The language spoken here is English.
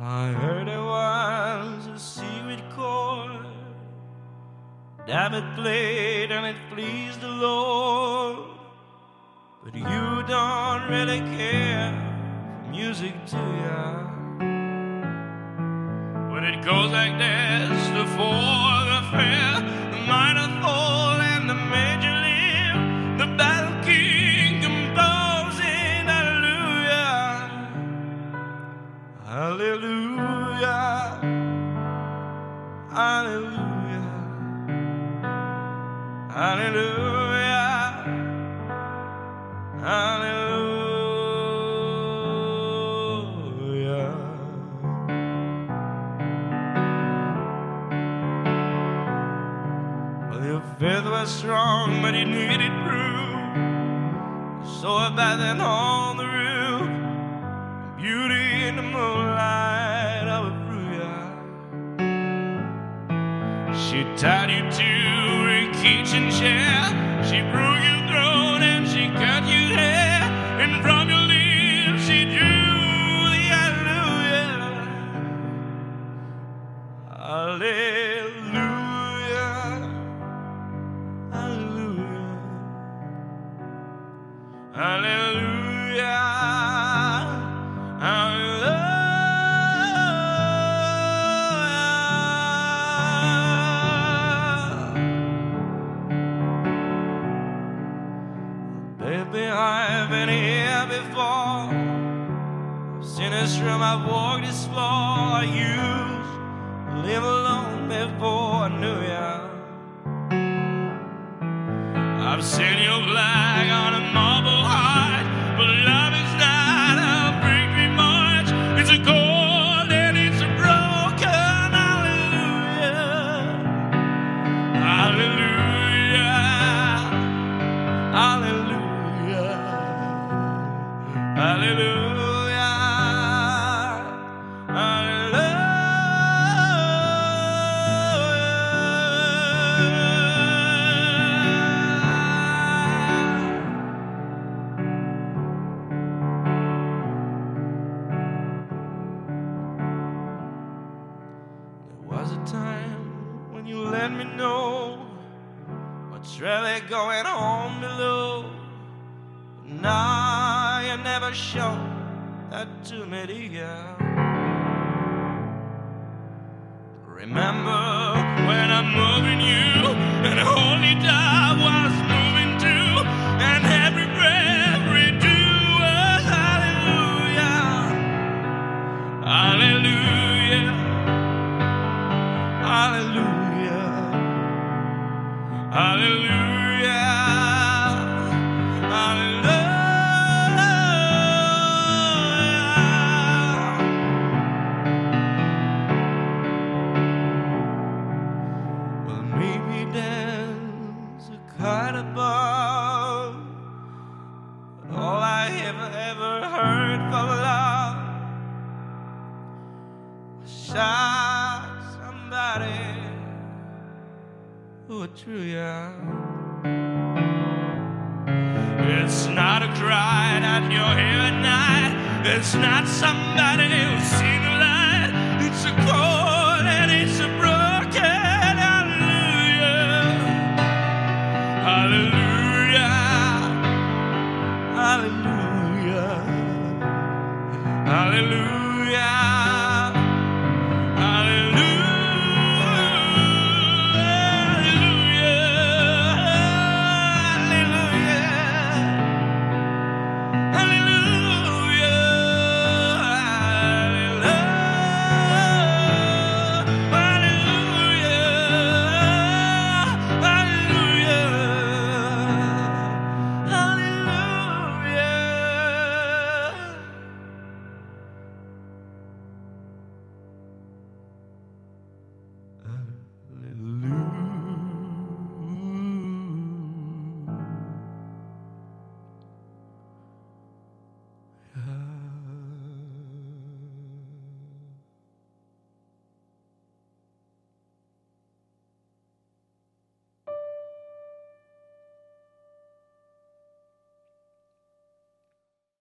I heard it was a secret chord David played and it pleased the Lord. But you don't really care for music, do ya? When it goes like this, the four. Hallelujah, hallelujah, hallelujah, hallelujah. Well, your faith was strong, but you needed proof. So bad than on the tied you to her kitchen chair. She broke your throat and she cut your hair. And from your lips she drew the hallelujah. Hallelujah. I've been here before. I've seen this room, I've walked this floor. I used to live you let me know what's really going on below. Now you never show that to me, dear. Remember ever, ever heard from love. Was Utruya. It's not a cry that you're here at night. It's not somebody who's seen the light. It's a cold.